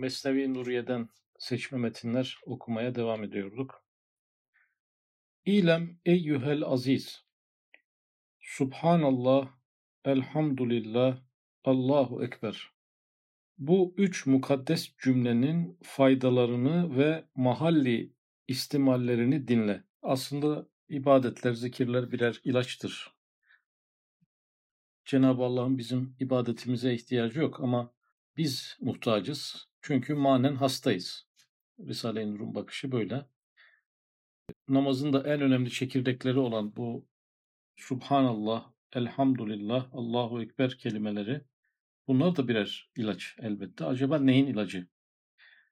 Mesnevi Nuriye'den seçme metinler okumaya devam ediyorduk. İlem eyyühel aziz. Subhanallah, elhamdülillah, Allahu Ekber. Bu üç mukaddes cümlenin faydalarını ve mahalli istimallerini dinle. Aslında ibadetler, zikirler birer ilaçtır. Cenab-ı Allah'ın bizim ibadetimize ihtiyacı yok ama biz muhtacız. Çünkü manen hastayız. Risale-i Nur'un bakışı böyle. Namazın da en önemli çekirdekleri olan bu Subhanallah, Elhamdülillah, Allahu Ekber kelimeleri bunlar da birer ilaç elbette. Acaba neyin ilacı?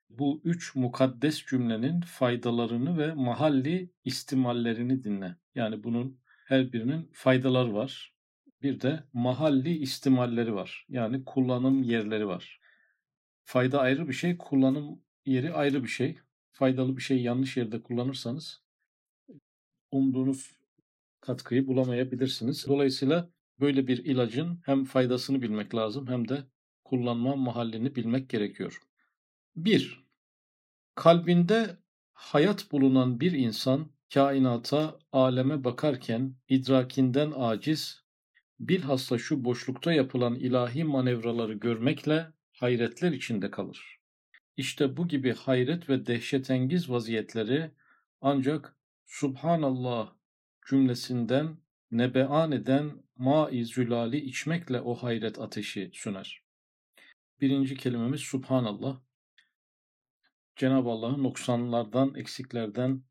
Bu üç mukaddes cümlenin faydalarını ve mahalli istimallerini dinle. Yani bunun her birinin faydaları var. Bir de mahalli istimalleri var. Yani kullanım yerleri var. Fayda ayrı bir şey, kullanım yeri ayrı bir şey. Faydalı bir şey yanlış yerde kullanırsanız umduğunuz katkıyı bulamayabilirsiniz. Dolayısıyla böyle bir ilacın hem faydasını bilmek lazım hem de kullanma mahallini bilmek gerekiyor. 1. Kalbinde hayat bulunan bir insan kainata, aleme bakarken idrakinden aciz, bilhassa şu boşlukta yapılan ilahi manevraları görmekle hayretler içinde kalır. İşte bu gibi hayret ve dehşetengiz vaziyetleri ancak Subhanallah cümlesinden nebean eden ma-i zülali içmekle o hayret ateşi söner. Birinci kelimemiz Subhanallah. Cenab-ı Allah'ı noksanlardan, eksiklerden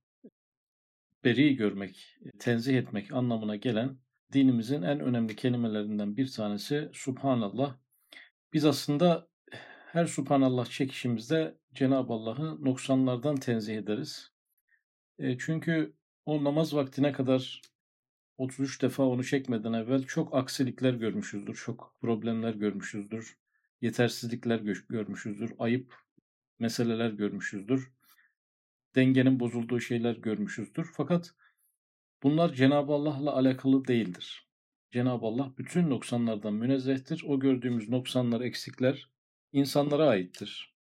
beri görmek, tenzih etmek anlamına gelen dinimizin en önemli kelimelerinden bir tanesi Subhanallah. Biz aslında her Subhanallah çekişimizde Cenab-ı Allah'ı noksanlardan tenzih ederiz. E, çünkü o namaz vaktine kadar 33 defa onu çekmeden evvel çok aksilikler görmüşüzdür, çok problemler görmüşüzdür, yetersizlikler görmüşüzdür, ayıp meseleler görmüşüzdür, dengenin bozulduğu şeyler görmüşüzdür. Fakat bunlar Cenab-ı Allah'la alakalı değildir. Cenab-ı Allah bütün noksanlardan münezzehtir. O gördüğümüz noksanlar, eksikler insanlara aittir.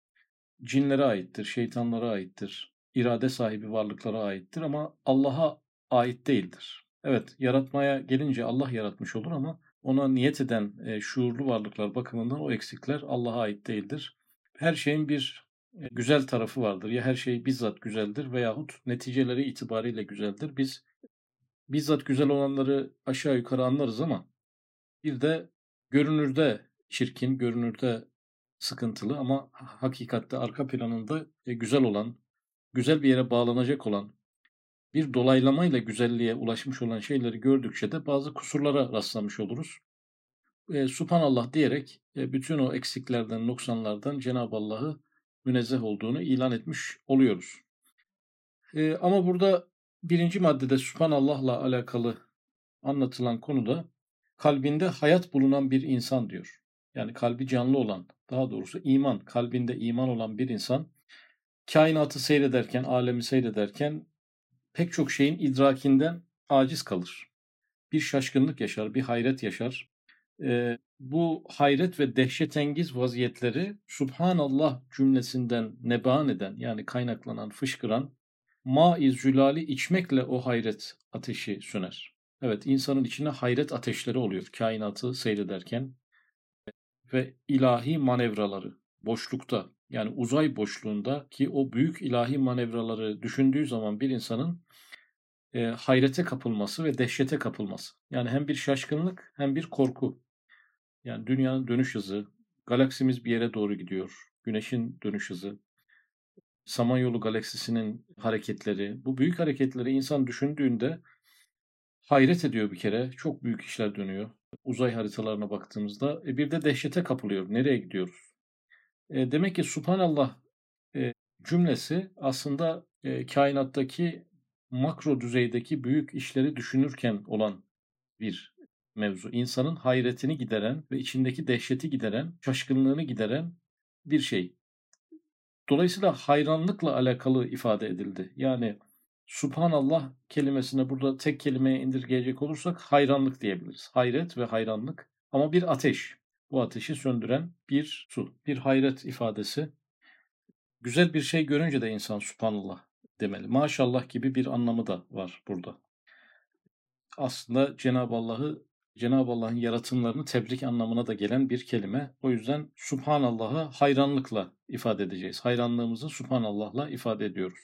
Cinlere aittir, şeytanlara aittir, irade sahibi varlıklara aittir ama Allah'a ait değildir. Evet, yaratmaya gelince Allah yaratmış olur ama ona niyet eden e, şuurlu varlıklar bakımından o eksikler Allah'a ait değildir. Her şeyin bir e, güzel tarafı vardır. Ya her şey bizzat güzeldir veyahut neticeleri itibariyle güzeldir. Biz bizzat güzel olanları aşağı yukarı anlarız ama bir de görünürde çirkin, görünürde sıkıntılı ama hakikatte arka planında e, güzel olan, güzel bir yere bağlanacak olan, bir dolaylamayla güzelliğe ulaşmış olan şeyleri gördükçe de bazı kusurlara rastlamış oluruz. E, Subhanallah diyerek e, bütün o eksiklerden, noksanlardan Cenab-ı Allah'ı münezzeh olduğunu ilan etmiş oluyoruz. E, ama burada birinci maddede Subhanallah'la alakalı anlatılan konuda kalbinde hayat bulunan bir insan diyor. Yani kalbi canlı olan, daha doğrusu iman, kalbinde iman olan bir insan kainatı seyrederken, alemi seyrederken pek çok şeyin idrakinden aciz kalır. Bir şaşkınlık yaşar, bir hayret yaşar. Ee, bu hayret ve dehşetengiz vaziyetleri Subhanallah cümlesinden neban eden yani kaynaklanan, fışkıran ma-i zülali içmekle o hayret ateşi söner. Evet insanın içine hayret ateşleri oluyor kainatı seyrederken ve ilahi manevraları boşlukta yani uzay boşluğunda ki o büyük ilahi manevraları düşündüğü zaman bir insanın e, hayrete kapılması ve dehşete kapılması. Yani hem bir şaşkınlık hem bir korku. Yani dünyanın dönüş hızı, galaksimiz bir yere doğru gidiyor. Güneşin dönüş hızı, Samanyolu galaksisinin hareketleri, bu büyük hareketleri insan düşündüğünde hayret ediyor bir kere. Çok büyük işler dönüyor. Uzay haritalarına baktığımızda e, bir de dehşete kapılıyor. Nereye gidiyoruz? E, demek ki Subhanallah e, cümlesi aslında e, kainattaki makro düzeydeki büyük işleri düşünürken olan bir mevzu. İnsanın hayretini gideren ve içindeki dehşeti gideren, şaşkınlığını gideren bir şey. Dolayısıyla hayranlıkla alakalı ifade edildi. Yani Subhanallah kelimesine burada tek kelimeye indirgeyecek olursak hayranlık diyebiliriz. Hayret ve hayranlık ama bir ateş. Bu ateşi söndüren bir su, bir hayret ifadesi. Güzel bir şey görünce de insan subhanallah demeli. Maşallah gibi bir anlamı da var burada. Aslında Cenab-ı Allah'ı Cenab-ı Allah'ın yaratımlarını tebrik anlamına da gelen bir kelime. O yüzden Subhanallah'ı hayranlıkla ifade edeceğiz. Hayranlığımızı Subhanallah'la ifade ediyoruz.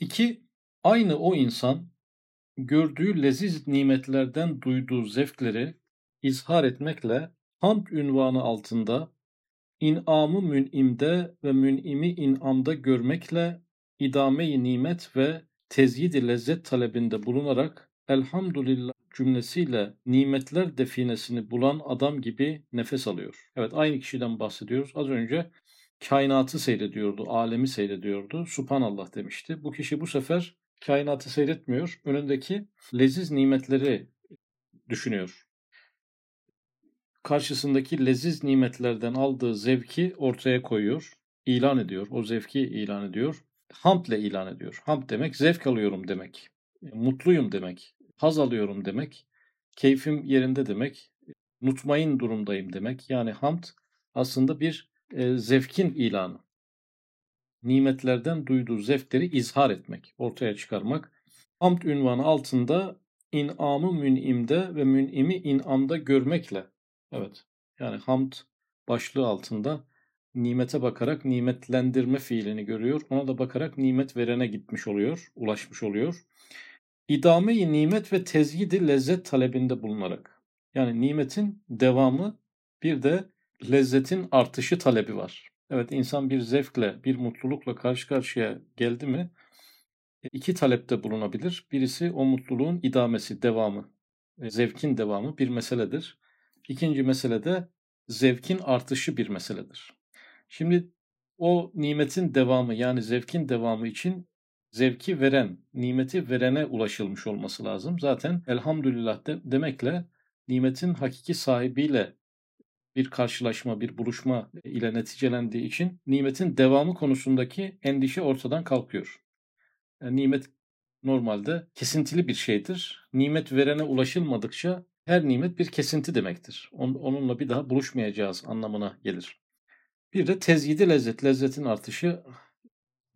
İki, aynı o insan gördüğü leziz nimetlerden duyduğu zevkleri izhar etmekle hamd ünvanı altında inamı mün'imde ve mün'imi inamda görmekle idame-i nimet ve tezyid lezzet talebinde bulunarak elhamdülillah cümlesiyle nimetler definesini bulan adam gibi nefes alıyor. Evet aynı kişiden bahsediyoruz. Az önce kainatı seyrediyordu, alemi seyrediyordu. Subhanallah demişti. Bu kişi bu sefer kainatı seyretmiyor. Önündeki leziz nimetleri düşünüyor. Karşısındaki leziz nimetlerden aldığı zevki ortaya koyuyor, ilan ediyor. O zevki ilan ediyor. Hamd ile ilan ediyor. Hamd demek zevk alıyorum demek. Mutluyum demek. Haz alıyorum demek. Keyfim yerinde demek. Mutmain durumdayım demek. Yani hamd aslında bir e, zevkin ilanı. Nimetlerden duyduğu zevkleri izhar etmek, ortaya çıkarmak. Hamd ünvanı altında inamı münimde ve münimi inamda görmekle. Evet. Yani hamd başlığı altında nimete bakarak nimetlendirme fiilini görüyor. Ona da bakarak nimet verene gitmiş oluyor, ulaşmış oluyor. İdame-i nimet ve tezgidi lezzet talebinde bulunarak. Yani nimetin devamı bir de lezzetin artışı talebi var. Evet insan bir zevkle, bir mutlulukla karşı karşıya geldi mi e, iki talepte bulunabilir. Birisi o mutluluğun idamesi, devamı, e, zevkin devamı bir meseledir. İkinci mesele de zevkin artışı bir meseledir. Şimdi o nimetin devamı yani zevkin devamı için zevki veren, nimeti verene ulaşılmış olması lazım. Zaten elhamdülillah de, demekle nimetin hakiki sahibiyle bir karşılaşma, bir buluşma ile neticelendiği için nimetin devamı konusundaki endişe ortadan kalkıyor. Yani nimet normalde kesintili bir şeydir. Nimet verene ulaşılmadıkça her nimet bir kesinti demektir. Onunla bir daha buluşmayacağız anlamına gelir. Bir de tezyidi lezzet, lezzetin artışı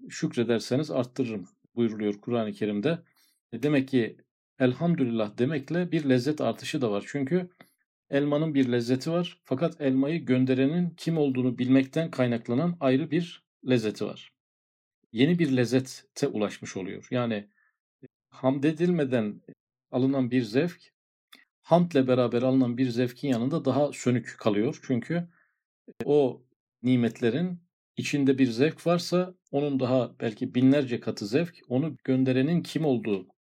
şükrederseniz arttırırım buyuruluyor Kur'an-ı Kerim'de. E demek ki elhamdülillah demekle bir lezzet artışı da var. Çünkü elmanın bir lezzeti var fakat elmayı gönderenin kim olduğunu bilmekten kaynaklanan ayrı bir lezzeti var. Yeni bir lezzete ulaşmış oluyor. Yani hamd edilmeden alınan bir zevk hamdle beraber alınan bir zevkin yanında daha sönük kalıyor. Çünkü o nimetlerin içinde bir zevk varsa onun daha belki binlerce katı zevk onu gönderenin kim olduğu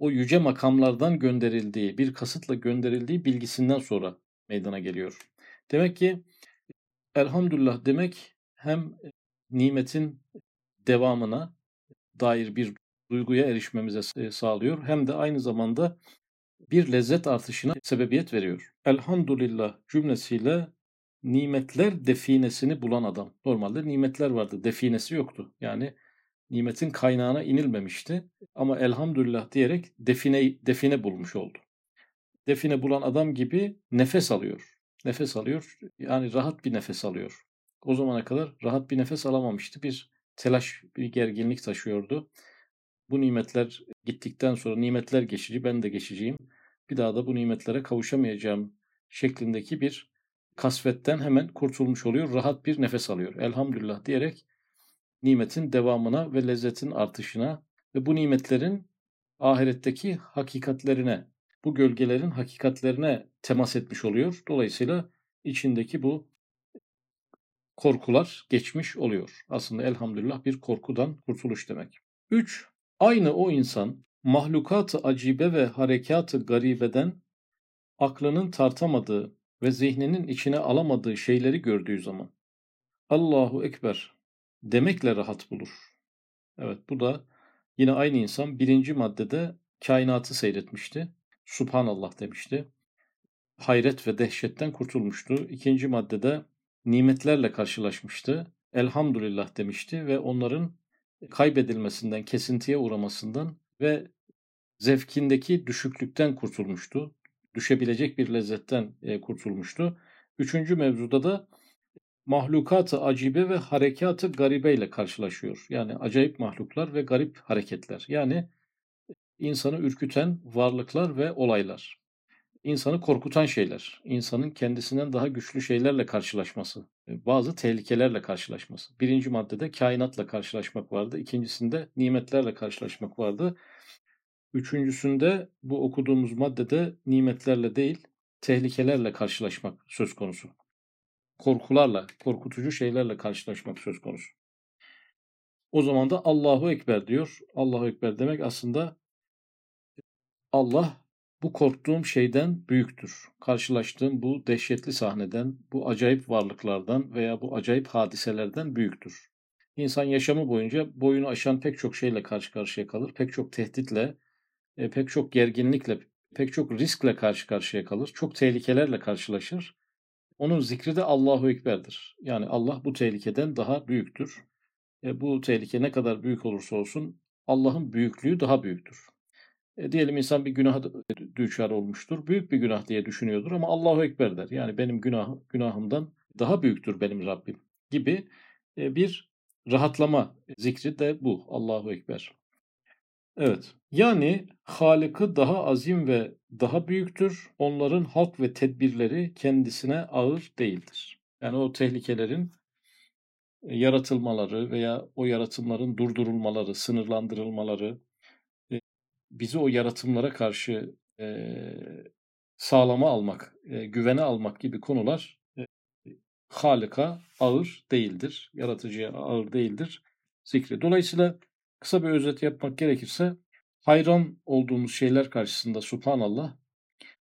o yüce makamlardan gönderildiği bir kasıtla gönderildiği bilgisinden sonra meydana geliyor. Demek ki elhamdülillah demek hem nimetin devamına dair bir duyguya erişmemize sağlıyor hem de aynı zamanda bir lezzet artışına sebebiyet veriyor. Elhamdülillah cümlesiyle nimetler definesini bulan adam. Normalde nimetler vardı, definesi yoktu. Yani nimetin kaynağına inilmemişti. Ama elhamdülillah diyerek define, define bulmuş oldu. Define bulan adam gibi nefes alıyor. Nefes alıyor. Yani rahat bir nefes alıyor. O zamana kadar rahat bir nefes alamamıştı. Bir telaş, bir gerginlik taşıyordu. Bu nimetler gittikten sonra nimetler geçici, ben de geçiciyim. Bir daha da bu nimetlere kavuşamayacağım şeklindeki bir kasvetten hemen kurtulmuş oluyor. Rahat bir nefes alıyor. Elhamdülillah diyerek nimetin devamına ve lezzetin artışına ve bu nimetlerin ahiretteki hakikatlerine, bu gölgelerin hakikatlerine temas etmiş oluyor. Dolayısıyla içindeki bu korkular geçmiş oluyor. Aslında elhamdülillah bir korkudan kurtuluş demek. 3. Aynı o insan mahlukat-ı acibe ve harekat-ı garibeden aklının tartamadığı ve zihninin içine alamadığı şeyleri gördüğü zaman Allahu Ekber demekle rahat bulur. Evet bu da yine aynı insan birinci maddede kainatı seyretmişti. Subhanallah demişti. Hayret ve dehşetten kurtulmuştu. İkinci maddede nimetlerle karşılaşmıştı. Elhamdülillah demişti ve onların kaybedilmesinden, kesintiye uğramasından ve zevkindeki düşüklükten kurtulmuştu. Düşebilecek bir lezzetten e, kurtulmuştu. Üçüncü mevzuda da mahlukatı acibe ve harekatı garibe ile karşılaşıyor. Yani acayip mahluklar ve garip hareketler. Yani insanı ürküten varlıklar ve olaylar. İnsanı korkutan şeyler, insanın kendisinden daha güçlü şeylerle karşılaşması, bazı tehlikelerle karşılaşması. Birinci maddede kainatla karşılaşmak vardı, ikincisinde nimetlerle karşılaşmak vardı. Üçüncüsünde bu okuduğumuz maddede nimetlerle değil, tehlikelerle karşılaşmak söz konusu. Korkularla, korkutucu şeylerle karşılaşmak söz konusu. O zaman da Allahu Ekber diyor. Allahu Ekber demek aslında Allah bu korktuğum şeyden büyüktür. Karşılaştığım bu dehşetli sahneden, bu acayip varlıklardan veya bu acayip hadiselerden büyüktür. İnsan yaşamı boyunca boyunu aşan pek çok şeyle karşı karşıya kalır. Pek çok tehditle, e, pek çok gerginlikle, pek çok riskle karşı karşıya kalır. Çok tehlikelerle karşılaşır. Onun zikri de Allahu Ekber'dir. Yani Allah bu tehlikeden daha büyüktür. E, bu tehlike ne kadar büyük olursa olsun Allah'ın büyüklüğü daha büyüktür. E, diyelim insan bir günah düçar olmuştur. Büyük bir günah diye düşünüyordur ama Allahu Ekber der. Yani benim günah, günahımdan daha büyüktür benim Rabbim gibi e, bir rahatlama zikri de bu. Allahu Ekber. Evet. Yani Halık'ı daha azim ve daha büyüktür. Onların halk ve tedbirleri kendisine ağır değildir. Yani o tehlikelerin e, yaratılmaları veya o yaratımların durdurulmaları, sınırlandırılmaları, e, bizi o yaratımlara karşı e, sağlama almak, güvene almak gibi konular Halık'a ağır değildir. Yaratıcıya ağır değildir zikri. Dolayısıyla kısa bir özet yapmak gerekirse hayran olduğumuz şeyler karşısında subhanallah,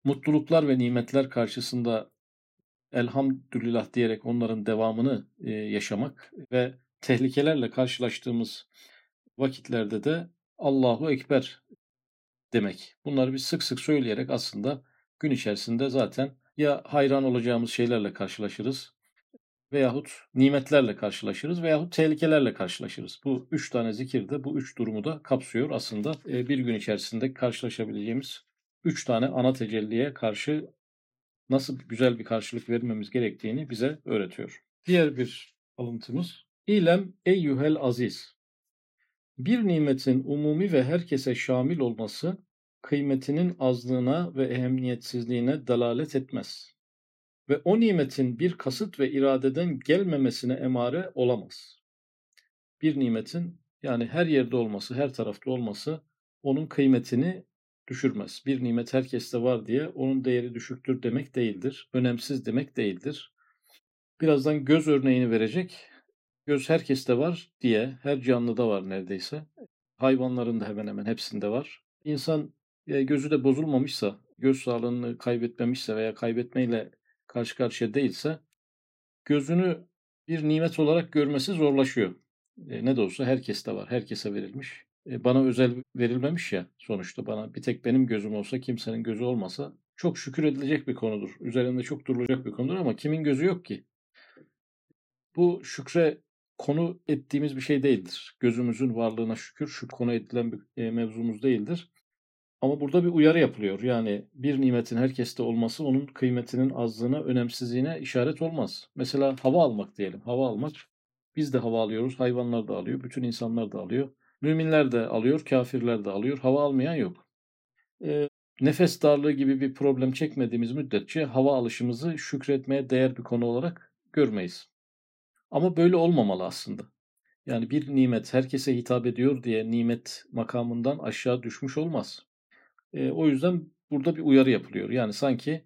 mutluluklar ve nimetler karşısında elhamdülillah diyerek onların devamını e, yaşamak ve tehlikelerle karşılaştığımız vakitlerde de Allahu Ekber demek. Bunları biz sık sık söyleyerek aslında gün içerisinde zaten ya hayran olacağımız şeylerle karşılaşırız veyahut nimetlerle karşılaşırız veyahut tehlikelerle karşılaşırız. Bu üç tane zikir de bu üç durumu da kapsıyor. Aslında e, bir gün içerisinde karşılaşabileceğimiz üç tane ana tecelliye karşı nasıl güzel bir karşılık vermemiz gerektiğini bize öğretiyor. Diğer bir alıntımız. İlem eyyuhel aziz. Bir nimetin umumi ve herkese şamil olması kıymetinin azlığına ve ehemmiyetsizliğine dalalet etmez ve o nimetin bir kasıt ve iradeden gelmemesine emare olamaz. Bir nimetin yani her yerde olması, her tarafta olması onun kıymetini düşürmez. Bir nimet herkeste var diye onun değeri düşüktür demek değildir. Önemsiz demek değildir. Birazdan göz örneğini verecek. Göz herkeste var diye, her canlıda var neredeyse. Hayvanların da hemen hemen hepsinde var. İnsan e, gözü de bozulmamışsa, göz sağlığını kaybetmemişse veya kaybetmeyle karşı karşıya değilse gözünü bir nimet olarak görmesi zorlaşıyor. E, ne de olsa herkeste var, herkese verilmiş. E, bana özel verilmemiş ya sonuçta bana bir tek benim gözüm olsa kimsenin gözü olmasa çok şükür edilecek bir konudur. Üzerinde çok durulacak bir konudur ama kimin gözü yok ki? Bu şükre konu ettiğimiz bir şey değildir. Gözümüzün varlığına şükür şu konu edilen bir e, mevzumuz değildir. Ama burada bir uyarı yapılıyor. Yani bir nimetin herkeste olması onun kıymetinin azlığına, önemsizliğine işaret olmaz. Mesela hava almak diyelim. Hava almak. Biz de hava alıyoruz, hayvanlar da alıyor, bütün insanlar da alıyor. Müminler de alıyor, kafirler de alıyor. Hava almayan yok. E, nefes darlığı gibi bir problem çekmediğimiz müddetçe hava alışımızı şükretmeye değer bir konu olarak görmeyiz. Ama böyle olmamalı aslında. Yani bir nimet herkese hitap ediyor diye nimet makamından aşağı düşmüş olmaz. E, o yüzden burada bir uyarı yapılıyor. Yani sanki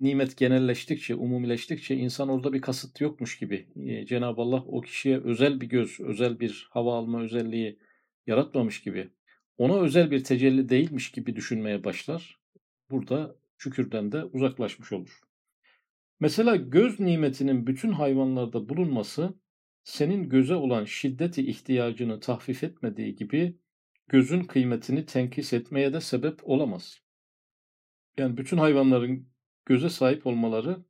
nimet genelleştikçe, umumileştikçe insan orada bir kasıt yokmuş gibi. E, Cenab-ı Allah o kişiye özel bir göz, özel bir hava alma özelliği yaratmamış gibi. Ona özel bir tecelli değilmiş gibi düşünmeye başlar. Burada şükürden de uzaklaşmış olur. Mesela göz nimetinin bütün hayvanlarda bulunması senin göze olan şiddeti ihtiyacını tahfif etmediği gibi gözün kıymetini tenkis etmeye de sebep olamaz. Yani bütün hayvanların göze sahip olmaları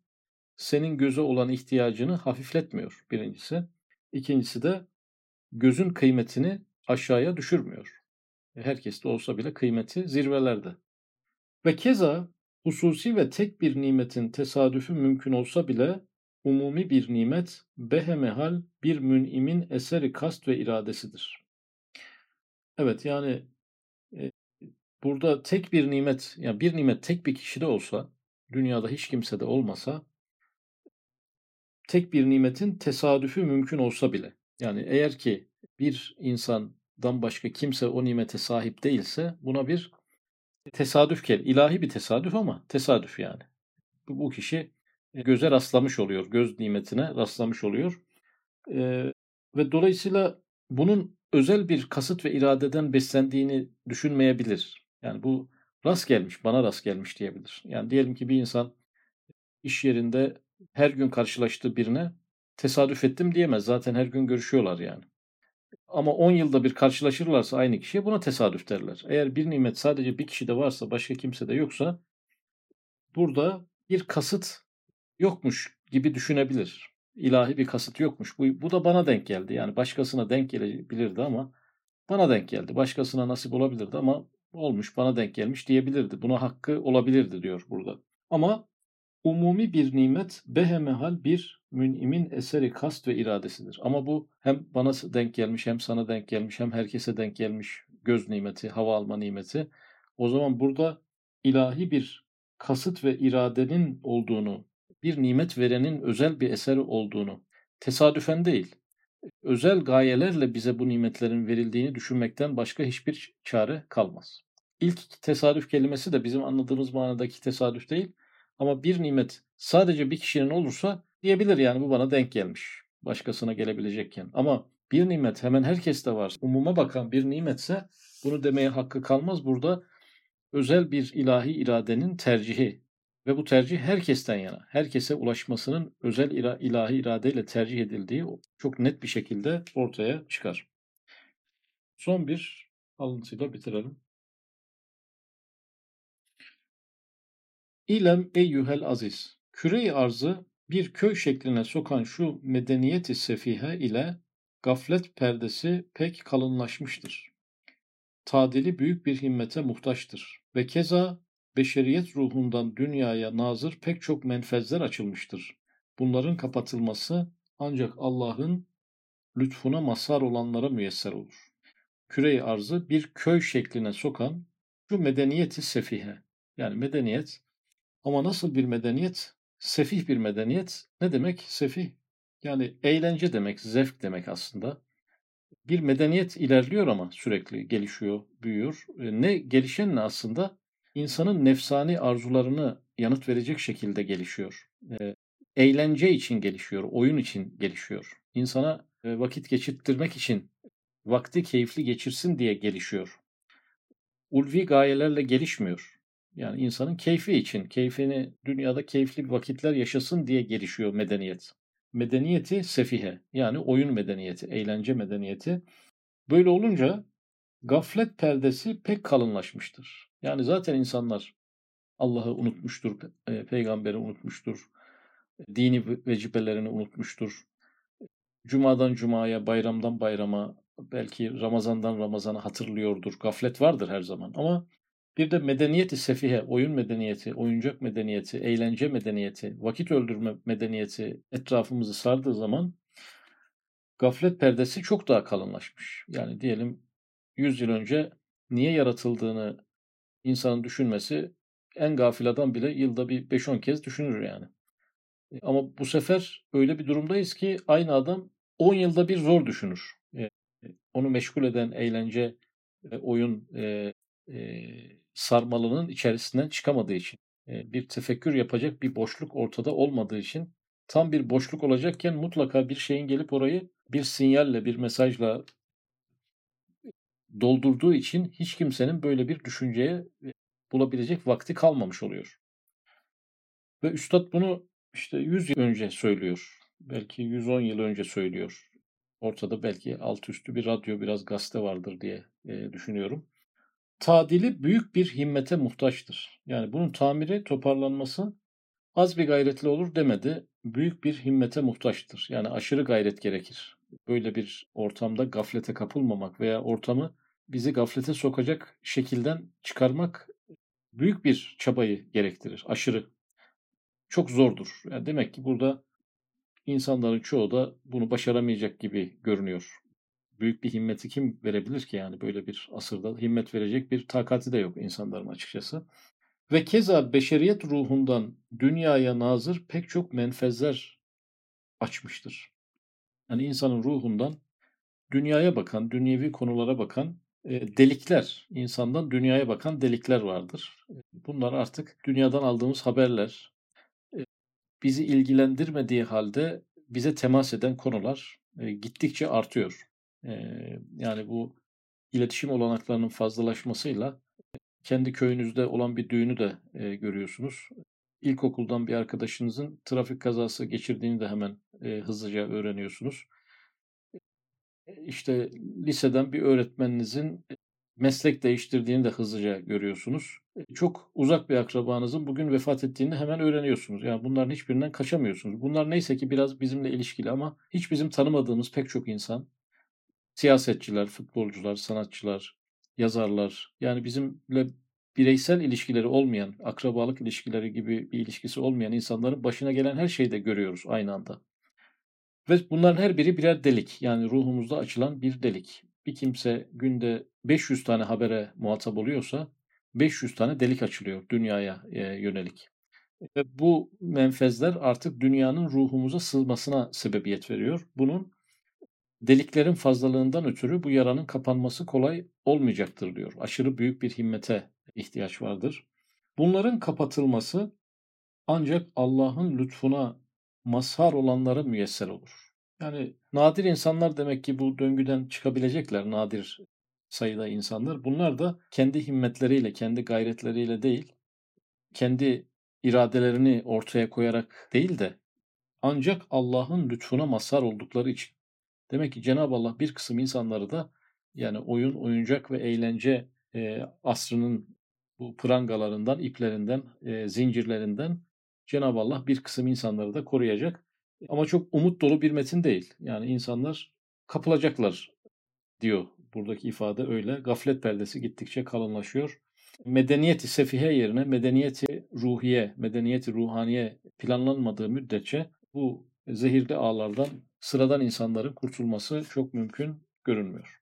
senin göze olan ihtiyacını hafifletmiyor birincisi. İkincisi de gözün kıymetini aşağıya düşürmüyor. E, herkes de olsa bile kıymeti zirvelerde. Ve keza hususi ve tek bir nimetin tesadüfü mümkün olsa bile umumi bir nimet, behemehal bir münimin eseri kast ve iradesidir. Evet yani e, burada tek bir nimet, yani bir nimet tek bir kişide olsa, dünyada hiç kimse de olmasa, tek bir nimetin tesadüfü mümkün olsa bile, yani eğer ki bir insandan başka kimse o nimete sahip değilse, buna bir tesadüf gel, ilahi bir tesadüf ama tesadüf yani. Bu, bu kişi göze rastlamış oluyor, göz nimetine rastlamış oluyor. Ee, ve dolayısıyla bunun özel bir kasıt ve iradeden beslendiğini düşünmeyebilir. Yani bu rast gelmiş, bana rast gelmiş diyebilir. Yani diyelim ki bir insan iş yerinde her gün karşılaştığı birine tesadüf ettim diyemez. Zaten her gün görüşüyorlar yani. Ama 10 yılda bir karşılaşırlarsa aynı kişiye buna tesadüf derler. Eğer bir nimet sadece bir kişide varsa başka kimse de yoksa burada bir kasıt yokmuş gibi düşünebilir. İlahi bir kasıt yokmuş. Bu, bu da bana denk geldi. Yani başkasına denk gelebilirdi ama bana denk geldi. Başkasına nasip olabilirdi ama olmuş bana denk gelmiş diyebilirdi. Buna hakkı olabilirdi diyor burada. Ama umumi bir nimet behemehal bir münimin eseri kast ve iradesidir. Ama bu hem bana denk gelmiş hem sana denk gelmiş hem herkese denk gelmiş göz nimeti, hava alma nimeti. O zaman burada ilahi bir kasıt ve iradenin olduğunu, bir nimet verenin özel bir eseri olduğunu, tesadüfen değil, özel gayelerle bize bu nimetlerin verildiğini düşünmekten başka hiçbir çare kalmaz. İlk tesadüf kelimesi de bizim anladığımız manadaki tesadüf değil ama bir nimet sadece bir kişinin olursa diyebilir yani bu bana denk gelmiş. Başkasına gelebilecekken. Ama bir nimet hemen herkeste var. Umuma bakan bir nimetse bunu demeye hakkı kalmaz. Burada özel bir ilahi iradenin tercihi ve bu tercih herkesten yana. Herkese ulaşmasının özel ilahi iradeyle tercih edildiği çok net bir şekilde ortaya çıkar. Son bir alıntıyla bitirelim. İlem eyyühel aziz. Küre-i arzı bir köy şekline sokan şu medeniyeti sefihe ile gaflet perdesi pek kalınlaşmıştır. Tadili büyük bir himmete muhtaçtır ve keza beşeriyet ruhundan dünyaya nazır pek çok menfezler açılmıştır. Bunların kapatılması ancak Allah'ın lütfuna mazhar olanlara müyesser olur. Küre-i arzı bir köy şekline sokan şu medeniyeti sefihe. Yani medeniyet ama nasıl bir medeniyet? Sefih bir medeniyet. Ne demek sefih? Yani eğlence demek, zevk demek aslında. Bir medeniyet ilerliyor ama sürekli gelişiyor, büyüyor. E, ne gelişen ne aslında? İnsanın nefsani arzularını yanıt verecek şekilde gelişiyor. Eğlence için gelişiyor, oyun için gelişiyor. İnsana vakit geçirttirmek için, vakti keyifli geçirsin diye gelişiyor. Ulvi gayelerle gelişmiyor. Yani insanın keyfi için, keyfini dünyada keyifli vakitler yaşasın diye gelişiyor medeniyet. Medeniyeti sefihe yani oyun medeniyeti, eğlence medeniyeti. Böyle olunca gaflet perdesi pek kalınlaşmıştır. Yani zaten insanlar Allah'ı unutmuştur, e, peygamberi unutmuştur, dini vecibelerini unutmuştur. Cumadan cumaya, bayramdan bayrama, belki Ramazandan Ramazana hatırlıyordur. Gaflet vardır her zaman ama bir de medeniyeti sefihe, oyun medeniyeti, oyuncak medeniyeti, eğlence medeniyeti, vakit öldürme medeniyeti etrafımızı sardığı zaman gaflet perdesi çok daha kalınlaşmış. Yani diyelim 100 yıl önce niye yaratıldığını insanın düşünmesi en gafil adam bile yılda bir 5-10 kez düşünür yani. Ama bu sefer öyle bir durumdayız ki aynı adam 10 yılda bir zor düşünür. E, onu meşgul eden eğlence, oyun, e, e, sarmalının içerisinden çıkamadığı için, e, bir tefekkür yapacak bir boşluk ortada olmadığı için tam bir boşluk olacakken mutlaka bir şeyin gelip orayı bir sinyalle, bir mesajla doldurduğu için hiç kimsenin böyle bir düşünceye e, bulabilecek vakti kalmamış oluyor. Ve Üstad bunu işte 100 yıl önce söylüyor. Belki 110 yıl önce söylüyor. Ortada belki alt üstü bir radyo, biraz gazete vardır diye e, düşünüyorum tadili büyük bir himmete muhtaçtır. Yani bunun tamiri, toparlanması az bir gayretli olur demedi. Büyük bir himmete muhtaçtır. Yani aşırı gayret gerekir. Böyle bir ortamda gaflete kapılmamak veya ortamı bizi gaflete sokacak şekilden çıkarmak büyük bir çabayı gerektirir. Aşırı. Çok zordur. Yani demek ki burada insanların çoğu da bunu başaramayacak gibi görünüyor. Büyük bir himmeti kim verebilir ki yani böyle bir asırda himmet verecek bir takati de yok insanların açıkçası. Ve keza beşeriyet ruhundan dünyaya nazır pek çok menfezler açmıştır. Yani insanın ruhundan dünyaya bakan, dünyevi konulara bakan e, delikler, insandan dünyaya bakan delikler vardır. Bunlar artık dünyadan aldığımız haberler, e, bizi ilgilendirmediği halde bize temas eden konular e, gittikçe artıyor. Yani bu iletişim olanaklarının fazlalaşmasıyla kendi köyünüzde olan bir düğünü de görüyorsunuz. İlkokuldan bir arkadaşınızın trafik kazası geçirdiğini de hemen hızlıca öğreniyorsunuz işte liseden bir öğretmeninizin meslek değiştirdiğini de hızlıca görüyorsunuz. Çok uzak bir akrabanızın bugün vefat ettiğini hemen öğreniyorsunuz. Yani bunların hiçbirinden kaçamıyorsunuz. Bunlar neyse ki biraz bizimle ilişkili ama hiç bizim tanımadığımız pek çok insan, siyasetçiler, futbolcular, sanatçılar, yazarlar, yani bizimle bireysel ilişkileri olmayan, akrabalık ilişkileri gibi bir ilişkisi olmayan insanların başına gelen her şeyi de görüyoruz aynı anda. Ve bunların her biri birer delik. Yani ruhumuzda açılan bir delik. Bir kimse günde 500 tane habere muhatap oluyorsa 500 tane delik açılıyor dünyaya e, yönelik. Ve bu menfezler artık dünyanın ruhumuza sığmasına sebebiyet veriyor. Bunun deliklerin fazlalığından ötürü bu yaranın kapanması kolay olmayacaktır diyor. Aşırı büyük bir himmete ihtiyaç vardır. Bunların kapatılması ancak Allah'ın lütfuna mazhar olanlara müyesser olur. Yani nadir insanlar demek ki bu döngüden çıkabilecekler nadir sayıda insanlar. Bunlar da kendi himmetleriyle, kendi gayretleriyle değil, kendi iradelerini ortaya koyarak değil de ancak Allah'ın lütfuna mazhar oldukları için. Demek ki Cenab-ı Allah bir kısım insanları da yani oyun, oyuncak ve eğlence e, asrının bu prangalarından, iplerinden, e, zincirlerinden Cenab-ı Allah bir kısım insanları da koruyacak. Ama çok umut dolu bir metin değil. Yani insanlar kapılacaklar diyor. Buradaki ifade öyle. Gaflet perdesi gittikçe kalınlaşıyor. Medeniyeti sefihe yerine medeniyeti ruhiye, medeniyeti ruhaniye planlanmadığı müddetçe bu zehirli ağlardan sıradan insanların kurtulması çok mümkün görünmüyor.